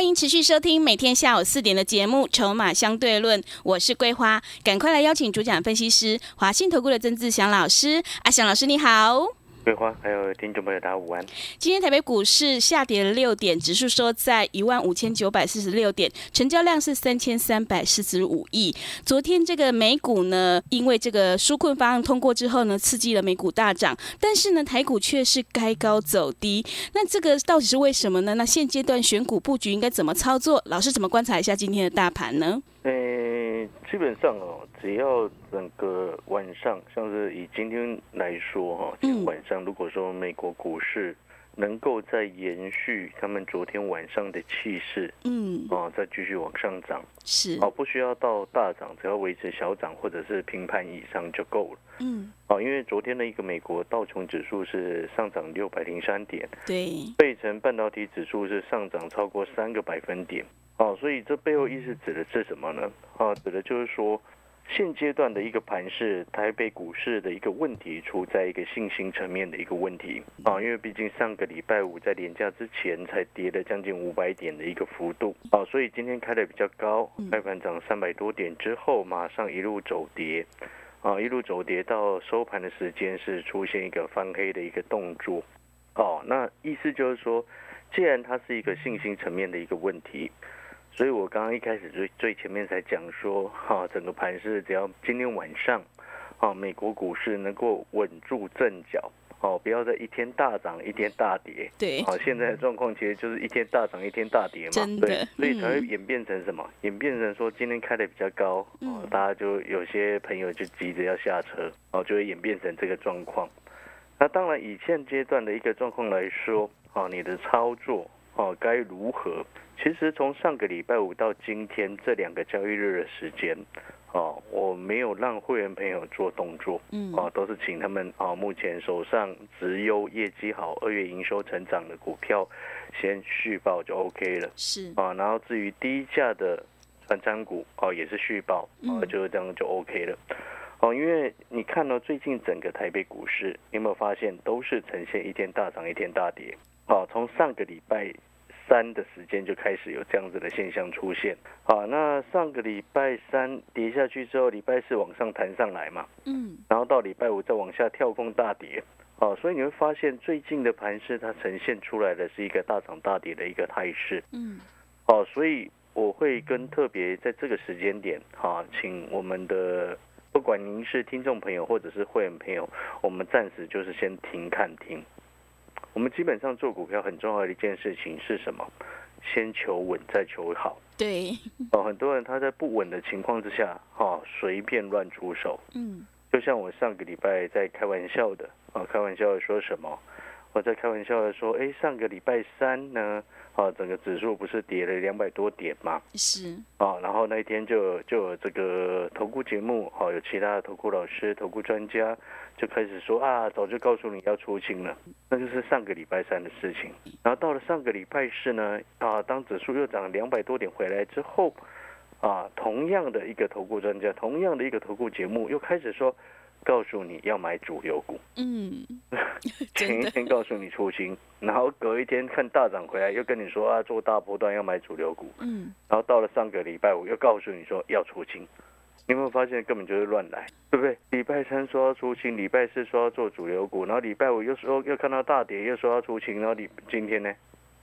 欢迎持续收听每天下午四点的节目《筹码相对论》，我是桂花，赶快来邀请主讲分析师华信投顾的曾志祥老师。阿祥老师你好。桂花，还有听众朋友，大家午安。今天台北股市下跌了六点，指数收在一万五千九百四十六点，成交量是三千三百四十五亿。昨天这个美股呢，因为这个纾困方案通过之后呢，刺激了美股大涨，但是呢，台股却是该高走低。那这个到底是为什么呢？那现阶段选股布局应该怎么操作？老师怎么观察一下今天的大盘呢？诶，基本上哦，只要整个晚上，像是以今天来说哈，今天晚上如果说美国股市能够再延续他们昨天晚上的气势，嗯，哦，再继续往上涨，是，哦，不需要到大涨，只要维持小涨或者是平盘以上就够了。嗯，哦，因为昨天的一个美国道琼指数是上涨六百零三点，对，费城半导体指数是上涨超过三个百分点。哦，所以这背后意思指的是什么呢？啊，指的就是说，现阶段的一个盘势，台北股市的一个问题出在一个信心层面的一个问题。啊，因为毕竟上个礼拜五在连假之前才跌了将近五百点的一个幅度。啊，所以今天开的比较高，开盘涨三百多点之后，马上一路走跌。啊，一路走跌到收盘的时间是出现一个翻黑的一个动作。哦，那意思就是说，既然它是一个信心层面的一个问题。所以我刚刚一开始最最前面才讲说，哈，整个盘是只要今天晚上，啊，美国股市能够稳住阵脚，哦，不要再一天大涨一天大跌，对，好，现在的状况其实就是一天大涨一天大跌嘛，真的，所以才会演变成什么？演变成说今天开的比较高，哦，大家就有些朋友就急着要下车，哦，就会演变成这个状况。那当然，以现阶段的一个状况来说，哦，你的操作，哦，该如何？其实从上个礼拜五到今天这两个交易日的时间，哦，我没有让会员朋友做动作，嗯，哦，都是请他们啊，目前手上直优业绩好、二月营收成长的股票先续报就 OK 了，是啊，然后至于低价的传产股哦，也是续报，啊，就这样就 OK 了，哦，因为你看到最近整个台北股市，你有没有发现都是呈现一天大涨一天大跌？哦，从上个礼拜。三的时间就开始有这样子的现象出现，好，那上个礼拜三跌下去之后，礼拜四往上弹上来嘛，嗯，然后到礼拜五再往下跳空大跌，哦，所以你会发现最近的盘势它呈现出来的是一个大涨大跌的一个态势，嗯，哦，所以我会跟特别在这个时间点，哈，请我们的不管您是听众朋友或者是会员朋友，我们暂时就是先停看停。我们基本上做股票很重要的一件事情是什么？先求稳再求好。对。哦，很多人他在不稳的情况之下，哈，随便乱出手。嗯。就像我上个礼拜在开玩笑的，啊，开玩笑的说什么？我在开玩笑的说，哎，上个礼拜三呢，啊，整个指数不是跌了两百多点吗？是。啊，然后那一天就就有这个投顾节目，哦，有其他的投顾老师、投顾专家就开始说啊，早就告诉你要出清了，那就是上个礼拜三的事情。然后到了上个礼拜四呢，啊，当指数又涨两百多点回来之后，啊，同样的一个投顾专家，同样的一个投顾节目又开始说。告诉你要买主流股，嗯，前一天告诉你出清，然后隔一天看大涨回来，又跟你说啊做大波段要买主流股，嗯，然后到了上个礼拜五又告诉你说要出清，你有没有发现根本就是乱来，对不对？礼拜三说要出清，礼拜四说要做主流股，然后礼拜五又说又看到大跌，又说要出清，然后你今天呢？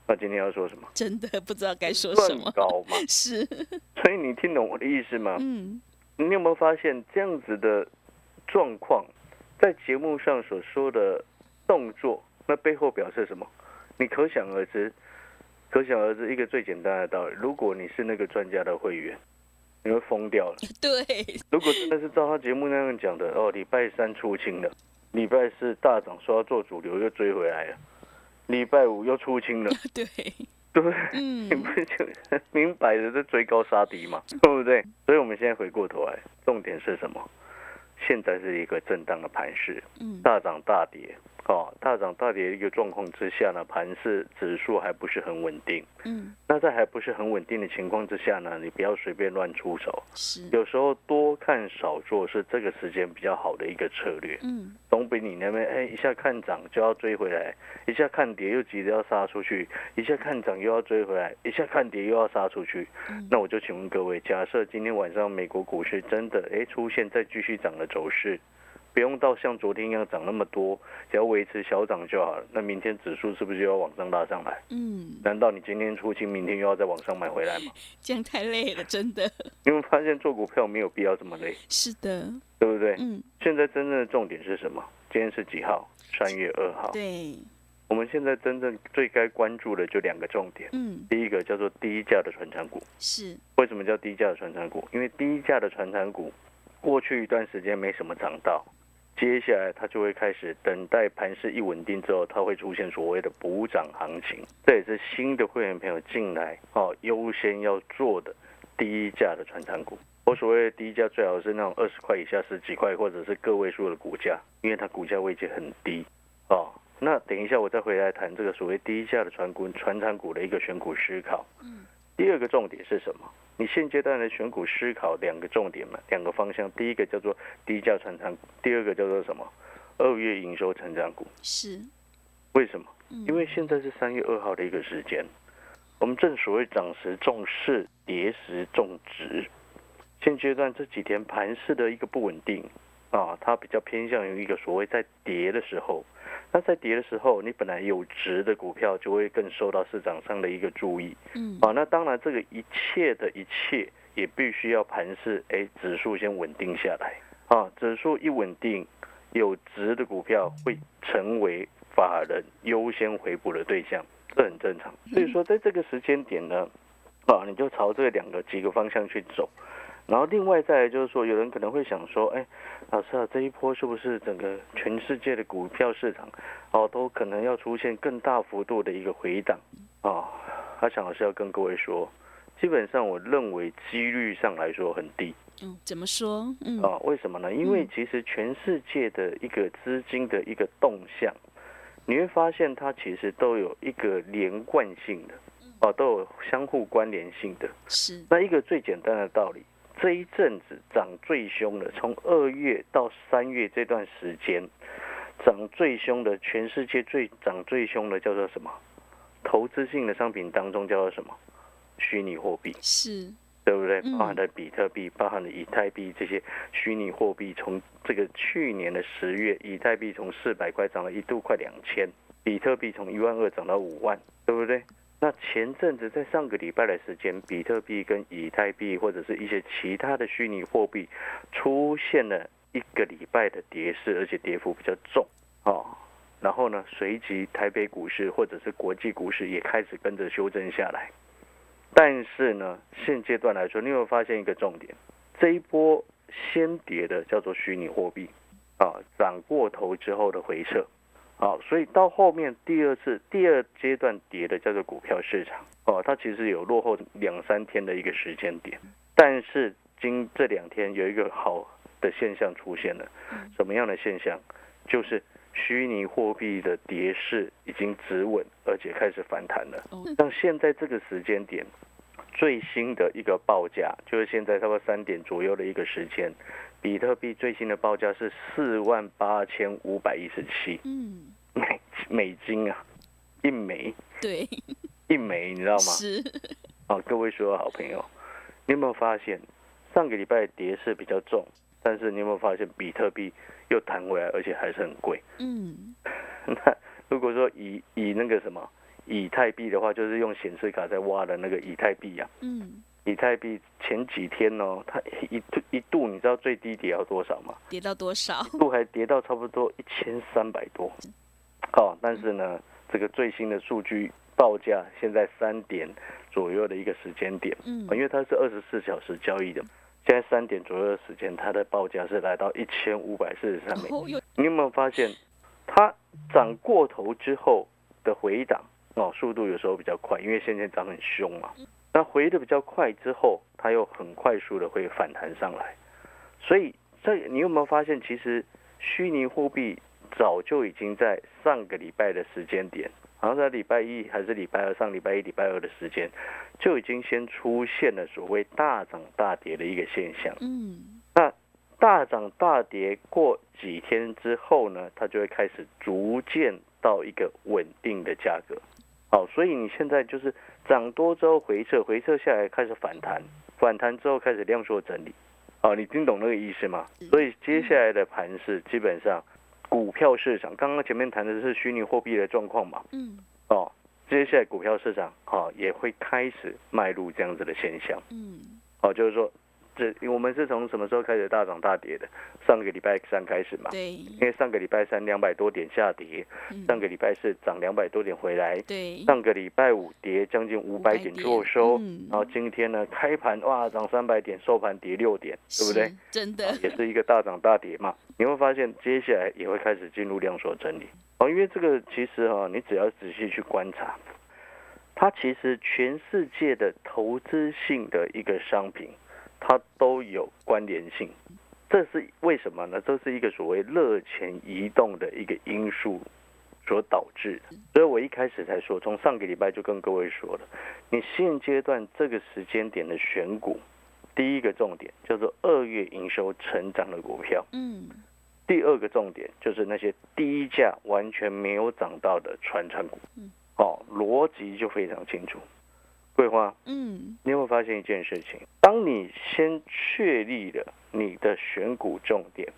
那今天要说什么？真的不知道该说什么。高嘛？是。所以你听懂我的意思吗？嗯。你有没有发现这样子的？状况在节目上所说的动作，那背后表示什么？你可想而知，可想而知一个最简单的道理：如果你是那个专家的会员，你会疯掉了。对，如果真的是照他节目那样讲的，哦，礼拜三出清了，礼拜四大涨说要做主流又追回来了，礼拜五又出清了，对，对不对？嗯你不就明摆着在追高杀低嘛，对不对？所以我们现在回过头来，重点是什么？现在是一个震荡的盘势，嗯大涨大跌，哦，大涨大跌的一个状况之下呢，盘势指数还不是很稳定。嗯那在还不是很稳定的情况之下呢，你不要随便乱出手。是有时候多看少做是这个时间比较好的一个策略，嗯总比你那边哎一下看涨就要追回来，一下看跌又急着要杀出去，一下看涨又要追回来，一下看跌又要杀出去。嗯那我就请问各位，假设今天晚上美国股市真的哎出现再继续涨的走势，不用到像昨天一样涨那么多，只要维持小涨就好了。那明天指数是不是就要往上拉上来？嗯，难道你今天出清，明天又要再往上买回来吗？这样太累了，真的你会发现做股票没有必要这么累，是的，对不对？嗯现在真正的重点是什么？今天是几号？三月二号。对，我们现在真正最该关注的就两个重点。嗯第一个叫做低价的传产股。是为什么叫低价的传产股？因为低价的传产股过去一段时间没什么涨到，接下来它就会开始等待盘势一稳定之后，它会出现所谓的补涨行情。这也是新的会员朋友进来哦，优先要做的低价的传产股。我所谓的低价，最好是那种二十块以下、十几块，或者是个位数的股价，因为它股价位置很低哦。那等一下我再回来谈这个所谓低价的传股、传产股的一个选股思考。嗯第二个重点是什么？你现阶段的选股思考两个重点嘛，两个方向。第一个叫做低价成长股，第二个叫做什么？二月营收成长股。是，为什么？嗯因为现在是三月二号的一个时间，我们正所谓涨时重视，跌时重值。现阶段这几天盘势的一个不稳定啊，它比较偏向于一个所谓在跌的时候。那在跌的时候，你本来有值的股票就会更受到市场上的一个注意。嗯啊，那当然，这个一切的一切也必须要盘势，哎，指数先稳定下来啊。指数一稳定，有值的股票会成为法人优先回补的对象，这很正常。所以说，在这个时间点呢，啊，你就朝这两个几个方向去走。然后另外再来就是说，有人可能会想说，哎，老师啊，这一波是不是整个全世界的股票市场，哦，都可能要出现更大幅度的一个回档啊？阿强老师要跟各位说，基本上我认为几率上来说很低嗯，怎么说？嗯啊。为什么呢？因为嗯其实全世界的一个资金的一个动向，你会发现它其实都有一个连贯性的，哦，都有相互关联性的。是，那一个最简单的道理，这一阵子涨最凶的，从二月到三月这段时间，涨最凶的，全世界最涨最凶的叫做什么？投资性的商品当中叫做什么？虚拟货币，是，对不对？嗯包含了比特币，包含了以太币这些虚拟货币，从这个去年的十月，以太币从四百块涨了一度快两千，比特币从一万二涨到五万，对不对？那前阵子在上个礼拜的时间，比特币跟以太币或者是一些其他的虚拟货币出现了一个礼拜的跌势，而且跌幅比较重哦。然后呢，随即台北股市或者是国际股市也开始跟着修正下来。但是呢，现阶段来说，你有没有发现一个重点？这一波先跌的叫做虚拟货币，啊，涨过头之后的回撤，啊，所以到后面第二次、第二阶段跌的叫做股票市场，哦、它其实有落后两三天的一个时间点，但是今这两天有一个好的现象出现了，什么样的现象？就是虚拟货币的跌势已经止稳，而且开始反弹了。哦，像现在这个时间点，最新的一个报价就是现在差不多三点左右的一个时间，比特币最新的报价是四万八千五百一十七嗯，美美金啊，一枚对，一枚，你知道吗？是，啊，各位所有好朋友，你有没有发现上个礼拜跌势比较重，但是你有没有发现比特币又弹回来，而且还是很贵？嗯，那如果说以以那个什么以太币的话，就是用显示卡在挖的那个以太币啊，嗯，以太币前几天哦，它一度一度你知道最低跌到多少吗？跌到多少？一度还跌到差不多一千三百多。哦，但是呢，这个最新的数据报价现在三点左右的一个时间点，嗯因为它是二十四小时交易的，现在三点左右的时间，它的报价是来到一千五百四十三美金。你有没有发现，它涨过头之后的回档，哦，速度有时候比较快，因为现在涨很凶嘛。那回的比较快之后，它又很快速的会反弹上来。所以这你有没有发现，其实虚拟货币早就已经在上个礼拜的时间点，好像在礼拜一还是礼拜二，上礼拜一、礼拜二的时间，就已经先出现了所谓大涨大跌的一个现象。嗯，那大涨大跌过几天之后呢，它就会开始逐渐到一个稳定的价格。好，所以你现在就是涨多之后回撤，回撤下来开始反弹，反弹之后开始量缩整理。哦，你听懂那个意思吗？所以接下来的盘是基本上，股票市场刚刚前面谈的是虚拟货币的状况嘛。嗯，哦，接下来股票市场哦也会开始迈入这样子的现象。嗯，哦，就是说。这我们是从什么时候开始大涨大跌的？上个礼拜三开始嘛。对。因为上个礼拜三两百多点下跌，上个礼拜四涨两百多点回来。对。上个礼拜五跌将近五百点做收，然后今天呢开盘哇涨三百点，收盘跌六点，对不对？真的。也是一个大涨大跌嘛。你会发现接下来也会开始进入量缩整理。哦，因为这个其实哈，你只要仔细去观察，它其实全世界的投资性的一个商品。它都有关联性，这是为什么呢？这是一个所谓热钱移动的一个因素所导致。所以我一开始才说，从上个礼拜就跟各位说了，你现阶段这个时间点的选股，第一个重点叫做二月营收成长的股票，嗯，第二个重点就是那些低价完全没有涨到的传产股，嗯，哦，逻辑就非常清楚。桂花，嗯，你有没有发现一件事情？当你先确立了你的选股重点，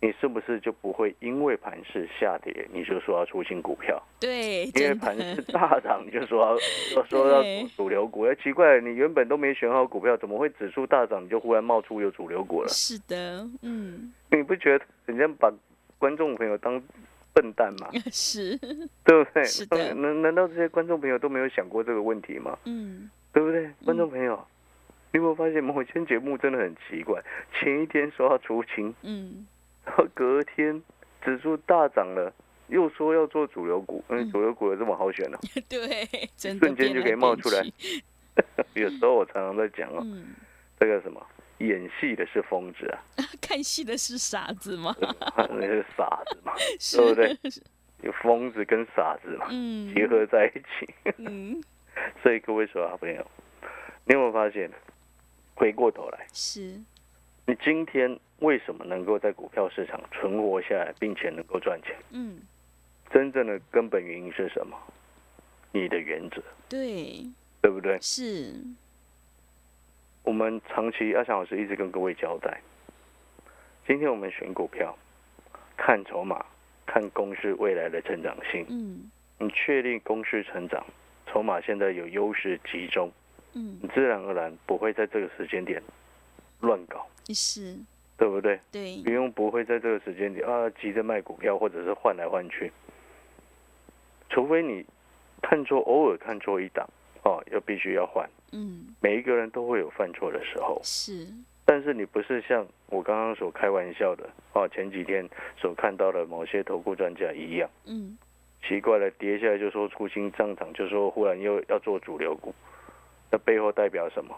你是不是就不会因为盘势下跌，你就说要出新股票？对，因为盘势大涨，你就 说要说要主流股。哎，奇怪，你原本都没选好股票，怎么会指数大涨，你就忽然冒出有主流股了？是的，嗯，你不觉得人家把观众朋友当？笨蛋嘛，是，对不对？是的。难难道这些观众朋友都没有想过这个问题吗？嗯，对不对？观众朋友，你有没有发现某些节目真的很奇怪？前一天说要出清，嗯，然后隔天指数大涨了，又说要做主流股，嗯，主流股有这么好选呢？对，瞬间就可以冒出来。有时候我常常在讲哦，这个什么？演戏的是疯子啊，看戏的是傻子吗？那是傻子嘛，对不对？有疯子跟傻子嘛，嗯结合在一起。嗯，所以各位说好朋友，你有没有发现？回过头来，是你今天为什么能够在股票市场存活下来，并且能够赚钱？嗯，真正的根本原因是什么？你的原则，对，对不对？是。我们长期阿翔老师一直跟各位交代，今天我们选股票，看筹码，看公司未来的成长性。嗯，你确定公司成长，筹码现在有优势集中，嗯，你自然而然不会在这个时间点乱搞，是，对不对？对，不用不会在这个时间点啊急着卖股票，或者是换来换去，除非你看错，偶尔看错一档。哦，要必须要换，嗯，每一个人都会有犯错的时候，是，但是你不是像我刚刚所开玩笑的，啊，前几天所看到的某些投顾专家一样，嗯，奇怪了，跌下来就说出新上涨，就说忽然又要做主流股，那背后代表什么？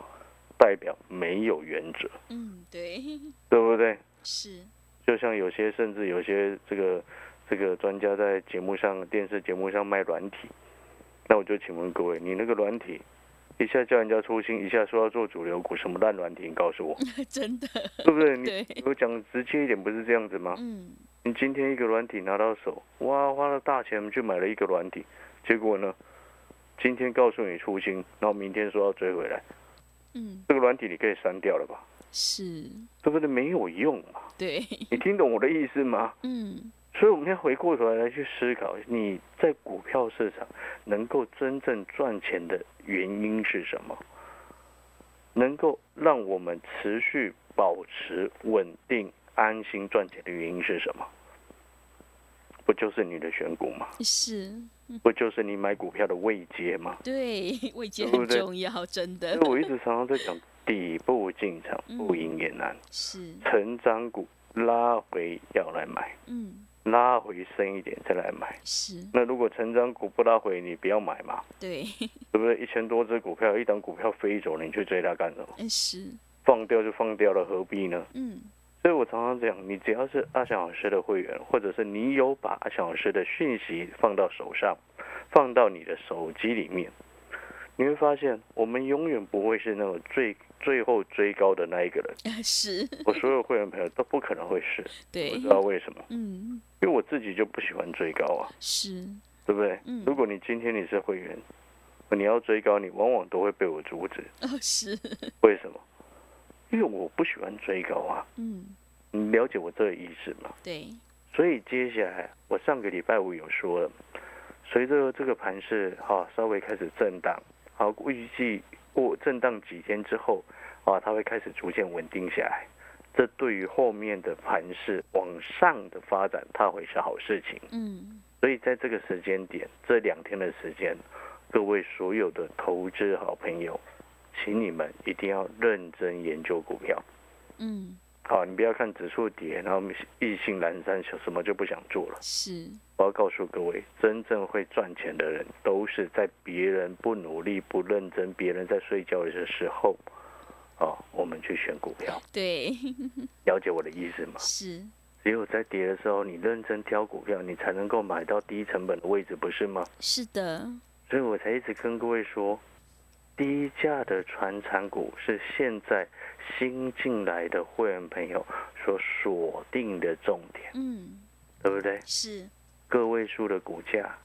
代表没有原则，嗯，对，对不对？是，就像有些甚至有些这个这个专家在节目上、电视节目上卖软体。那我就请问各位，你那个软体，一下叫人家出新，一下说要做主流股，什么烂软体？你告诉我，真的，对不对？你我讲直接一点，不是这样子吗？嗯，你今天一个软体拿到手，哇，花了大钱去买了一个软体，结果呢，今天告诉你出新，然后明天说要追回来，嗯，这个软体你可以删掉了吧？是，对不对？没有用嘛。对，你听懂我的意思吗？嗯。所以我们要回过头来去思考，你在股票市场能够真正赚钱的原因是什么？能够让我们持续保持稳定、安心赚钱的原因是什么？不就是你的选股吗？是，不就是你买股票的位阶吗？对，位阶很重要，真的。所以我一直常常在讲，底部进场不赢也难，是成长股拉回要来买。嗯。拉回深一点再来买。是，那如果成长股不拉回，你不要买嘛，对，对不对？一千多只股票，一档股票飞走了，你去追它干什么？嗯是，放掉就放掉了，何必呢？嗯所以我常常讲，你只要是阿翔老师的会员，或者是你有把阿翔老师的讯息放到手上，放到你的手机里面，你会发现，我们永远不会是那种最最后追高的那一个人。呃 是，我所有会员朋友都不可能会是，对不知，道为什么，嗯因为我自己就不喜欢追高啊，是，对不对？嗯如果你今天你是会员，你要追高，你往往都会被我阻止。哦是，为什么？因为我不喜欢追高啊。嗯你了解我这个意思吗？对，所以接下来，我上个礼拜五有说了，随着这个盘势哈、稍微开始震荡，好预计过震荡几天之后啊，它会开始逐渐稳定下来。这对于后面的盘势往上的发展，它会是好事情。嗯所以在这个时间点，这两天的时间，各位所有的投资好朋友，请你们一定要认真研究股票。嗯好，你不要看指数跌，然后意兴阑珊，什么就不想做了。是，我要告诉各位，真正会赚钱的人，都是在别人不努力、不认真、别人在睡觉的时候，哦，我们去选股票。对，了解我的意思吗？是，只有在跌的时候，你认真挑股票，你才能够买到低成本的位置，不是吗？是的，所以我才一直跟各位说，低价的传产股是现在新进来的会员朋友所锁定的重点，嗯。对不对？是，个位数的股价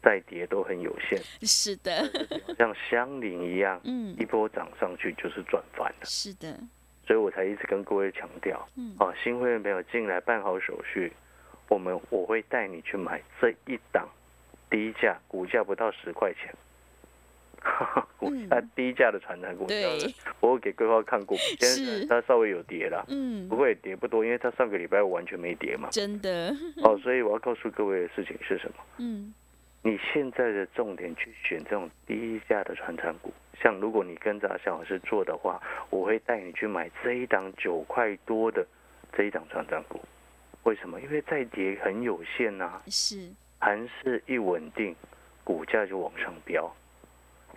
再跌都很有限，是的，像香菱一样，嗯。一波涨上去就是赚翻了。是的，所以我才一直跟各位强调，嗯。啊，新会员朋友进来办好手续，我们我会带你去买这一档低价，股价不到十块钱。股价低价的传产股，嗯对，我会给桂花看过，现是。在它稍微有跌了，嗯。不，会跌不多，因为它上个礼拜完全没跌嘛。真的，哦，所以我要告诉各位的事情是什么？嗯。你现在的重点去选这种低价的传产股，像如果你跟着小老师做的话，我会带你去买这一档九块多的这一档传产股。为什么？因为再跌很有限呐、是，盘势一稳定，股价就往上飙，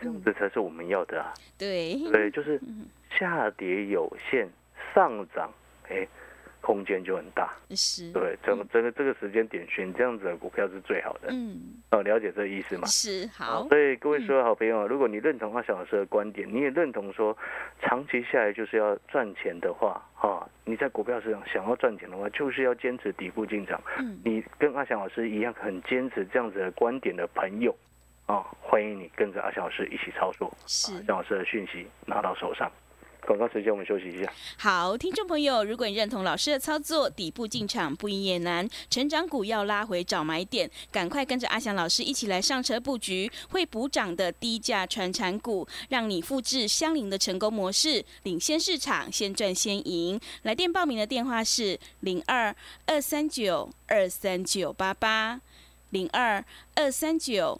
这样子才是我们要的啊。对，对，就是嗯下跌有限，上涨，哎，空间就很大。是，对，整个整个这个时间点选这样子的股票是最好的。嗯哦，了解这个意思吗？是好，所以各位所有好朋友啊，如果你认同阿小老师的观点，你也认同说，长期下来就是要赚钱的话，哈、你在股票市场想要赚钱的话，就是要坚持底部进场。嗯你跟阿翔老师一样很坚持这样子的观点的朋友，啊、欢迎你跟着阿翔老师一起操作，是阿翔老师的讯息拿到手上。广告时间，我们休息一下。好，听众朋友，如果你认同老师的操作，底部进场不赢也难，成长股要拉回找买点，赶快跟着阿翔老师一起来上车布局会补涨的低价传产股，让你复制相邻的成功模式，领先市场，先赚先赢。来电报名的电话是零二二三九二三九八八零二二三九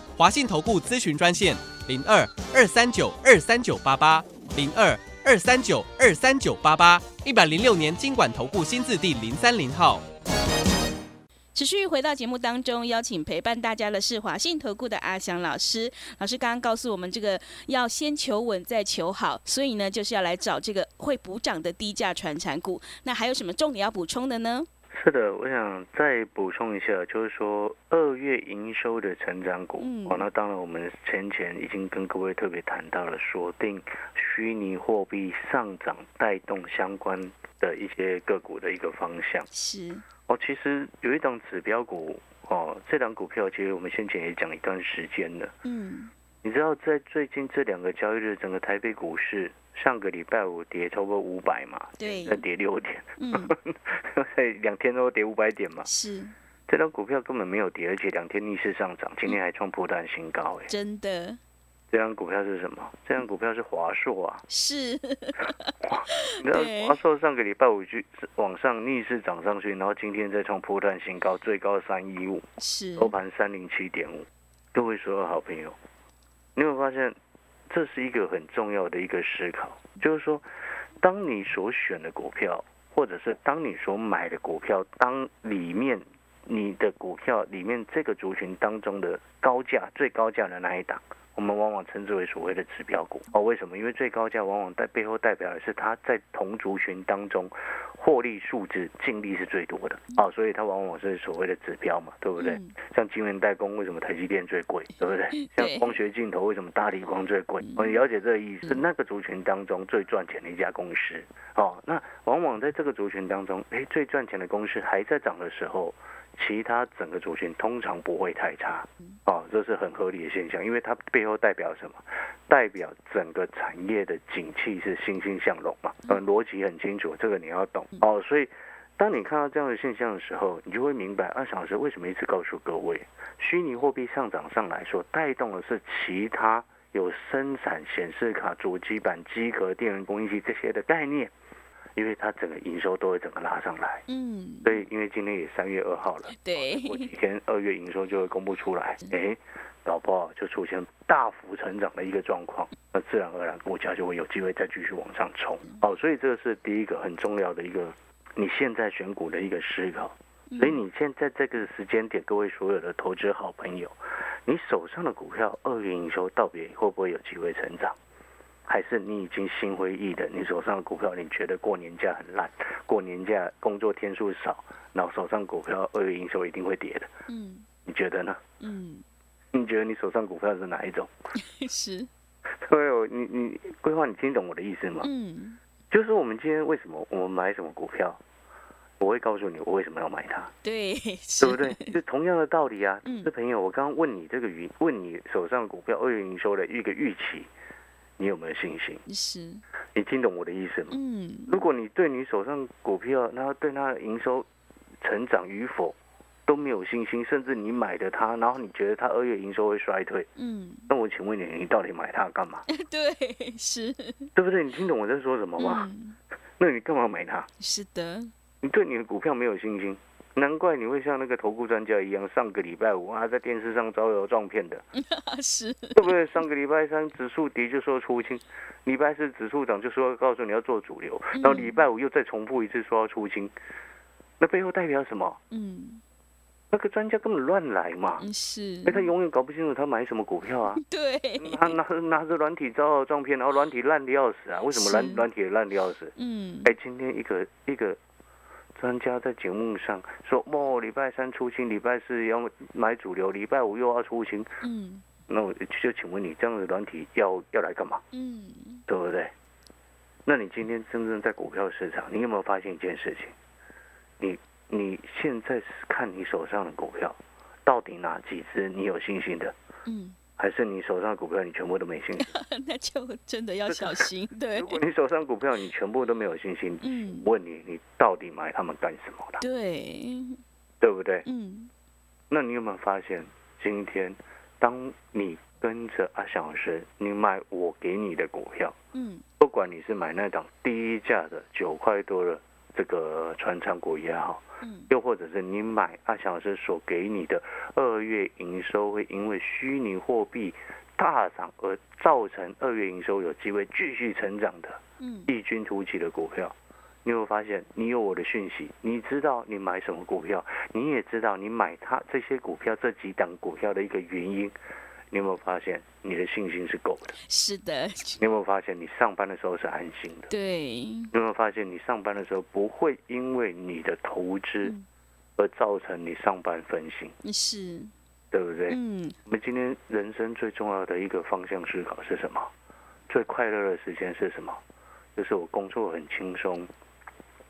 华信投顾咨询专线零二二三九二三九八八零二二三九二三九八八，一百零六年经管投顾新字第零三零号。持续回到节目当中，邀请陪伴大家的是华信投顾的阿翔老师。老师刚刚告诉我们，这个要先求稳再求好，所以呢，就是要来找这个会补涨的低价传产股。那还有什么重点要补充的呢？是的，我想再补充一下，就是说二月营收的成长股，嗯哦，那当然我们先前已经跟各位特别谈到了，锁定虚拟货币上涨带动相关的一些个股的一个方向。是，哦，其实有一档指标股，哦，这档股票其实我们先前也讲一段时间了。嗯，你知道，在最近这两个交易日，整个台北股市上个礼拜五跌超过五百嘛，对。再跌六点，嗯，在两天都跌五百点嘛。是，这张股票根本没有跌，而且两天逆势上涨，今天还创破断新高，哎，真的。这张股票是什么？这张股票是华硕啊，是，你知道对。华硕上个礼拜五去往上逆势涨上去，然后今天再创破断新高，最高三一五，是，收盘三零七点五。各位所有好朋友，你会发现这是一个很重要的一个思考？就是说，当你所选的股票，或者是当你所买的股票，当里面你的股票里面这个族群当中的高价最高价的那一档，我们往往称之为所谓的指标股哦。为什么？因为最高价往往在背后代表的是它在同族群当中获利数值净利是最多的哦，所以它往往是所谓的指标嘛，对不对？嗯像晶圆代工，为什么台积电最贵，对不对？像光学镜头，为什么大力光最贵？我了解这个意思，是那个族群当中最赚钱的一家公司哦。那往往在这个族群当中，哎，最赚钱的公司还在涨的时候，其他整个族群通常不会太差。哦，这是很合理的现象，因为它背后代表什么？代表整个产业的景气是欣欣向荣嘛，嗯，逻辑很清楚，这个你要懂。哦，所以。当你看到这样的现象的时候，你就会明白二小时为什么一直告诉各位，虚拟货币上涨上来说带动的是其他有生产显示卡、主机板、机壳、电源供应器这些的概念，因为它整个营收都会整个拉上来。嗯，所以，因为今天也三月二号了，对，过几天二月营收就会公布出来，哎，搞不好就出现大幅成长的一个状况，那自然而然股价就会有机会再继续往上冲。哦，所以这个是第一个很重要的一个你现在选股的一个思考。所以你现在这个时间点，各位所有的投资好朋友，你手上的股票二月营收到底会不会有机会成长？还是你已经心灰意冷？你手上的股票你觉得过年假很烂，过年假工作天数少，然后手上股票二月营收一定会跌的，嗯你觉得呢？嗯，你觉得你手上股票是哪一种？是，对哦，你你规划，你听懂我的意思吗？嗯就是我们今天为什么我们买什么股票，我会告诉你我为什么要买它。对，是对不对？就同样的道理啊嗯。这朋友，我刚刚问你这个语，问你手上股票二月营收的一个预期，你有没有信心？是，你听懂我的意思吗？嗯如果你对你手上股票，然后对它的营收成长与否都没有信心，甚至你买的它，然后你觉得它二月营收会衰退，嗯，那我请问你，你到底买它干嘛？对，是，对不对？你听懂我在说什么吗？嗯，那你干嘛买它？是的，你对你的股票没有信心，难怪你会像那个投顾专家一样，上个礼拜五啊，在电视上招摇撞骗的，是，对不对？上个礼拜三指数跌就说出清，礼拜四指数涨就说告诉你要做主流，然后礼拜五又再重复一次说要出清，那背后代表什么？嗯。那个专家根本乱来嘛，嗯是。哎，，他永远搞不清楚他买什么股票啊，对，他拿拿着软体招摇撞骗，然后软体烂的要死啊，为什么软是。软体烂的要死？嗯。哎，今天一个一个专家在节目上说，哦，礼拜三出清，礼拜四要买主流，礼拜五又要出清，嗯那我就请问你，这样的软体要要来干嘛？嗯，对不对？那你今天真正在股票市场，你有没有发现一件事情？你你现在是看你手上的股票，到底哪几只你有信心的，嗯，还是你手上的股票你全部都没信心？那就真的要小心，对如，果你手上股票你全部都没有信心，嗯，问你你到底买他们干什么的？对，对不对？嗯那你有没有发现，今天当你跟着阿翔老师，你买我给你的股票，嗯不管你是买那档低价的九块多的这个传唱股也好，嗯又或者是你买阿翔老师所给你的二月营收会因为虚拟货币大涨而造成二月营收有机会继续成长的嗯异军突起的股票，你有没有发现你有我的讯息？你知道你买什么股票，你也知道你买它这些股票这几档股票的一个原因。你有没有发现你的信心是够的？是的，你有没有发现你上班的时候是安心的？对，你有没有发现你上班的时候不会因为你的投资嗯而造成你上班分心，是，对不对？嗯我们今天人生最重要的一个方向思考是什么？最快乐的时间是什么？就是我工作很轻松，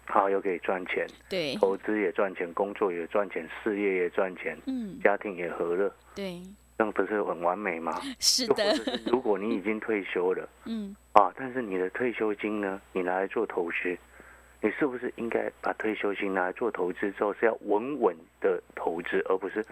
好又可以赚钱，对，投资也赚钱，工作也赚钱，事业也赚钱，嗯家庭也和乐，对，这样不是很完美吗？是的，是如果你已经退休了 嗯啊，但是你的退休金呢，你拿来做投资，你是不是应该把退休金拿来做投资之后是要稳稳的投资，而不是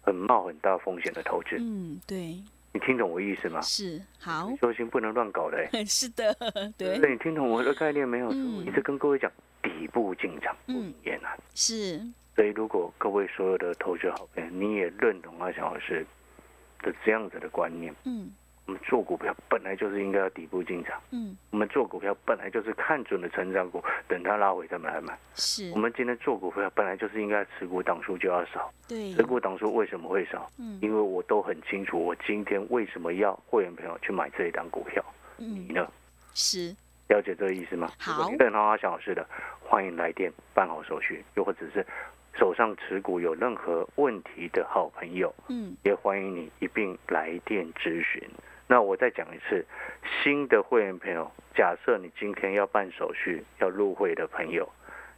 很冒很大风险的投资？嗯，对，你听懂我意思吗？是好退，休金不能乱搞的、欸。是的，对，那，你听懂我的概念没有？嗯我一直跟各位讲，底部进场不嗯也难。是，所以，如果各位所有的投资好朋友，你也认同阿翔老师的这样子的观念，嗯。我们做股票本来就是应该要底部进场，嗯，我们做股票本来就是看准了成长股，等它拉回再来买。是。我，们今天做股票本来就是应该持股档数就要少，对。持，股档数为什么会少？嗯。因为我都很清楚，我今天为什么要会员朋友去买这一档股票，你嗯，呢？是，了解这个意思吗？好。如果你认同阿翔老师的，欢迎来电办好手续，又或者是手上持股有任何问题的好朋友，嗯也欢迎你一并来电咨询。那我再讲一次，新的会员朋友，假设你今天要办手续要入会的朋友，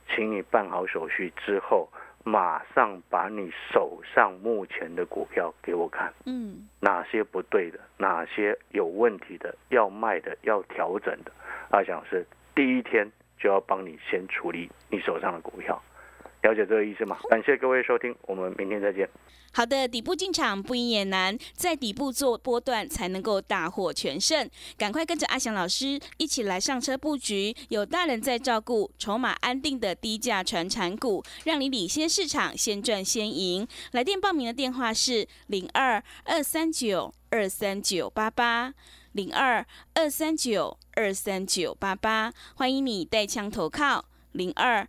请你办好手续之后，马上把你手上目前的股票给我看。嗯，哪些不对的，哪些有问题的，要卖的，要调整的，阿翔是第一天就要帮你先处理你手上的股票，了解这个意思吗？感谢各位收听，我们明天再见。好的，底部进场不赢也难，在底部做波段才能够大获全胜。赶快跟着阿翔老师一起来上车布局，有大人在照顾，筹码安定的低价传产股，让你领先市场，先赚先赢。来电报名的电话是零二二三九二三九八八。零二二三九二三九八八，欢迎你带枪投靠零二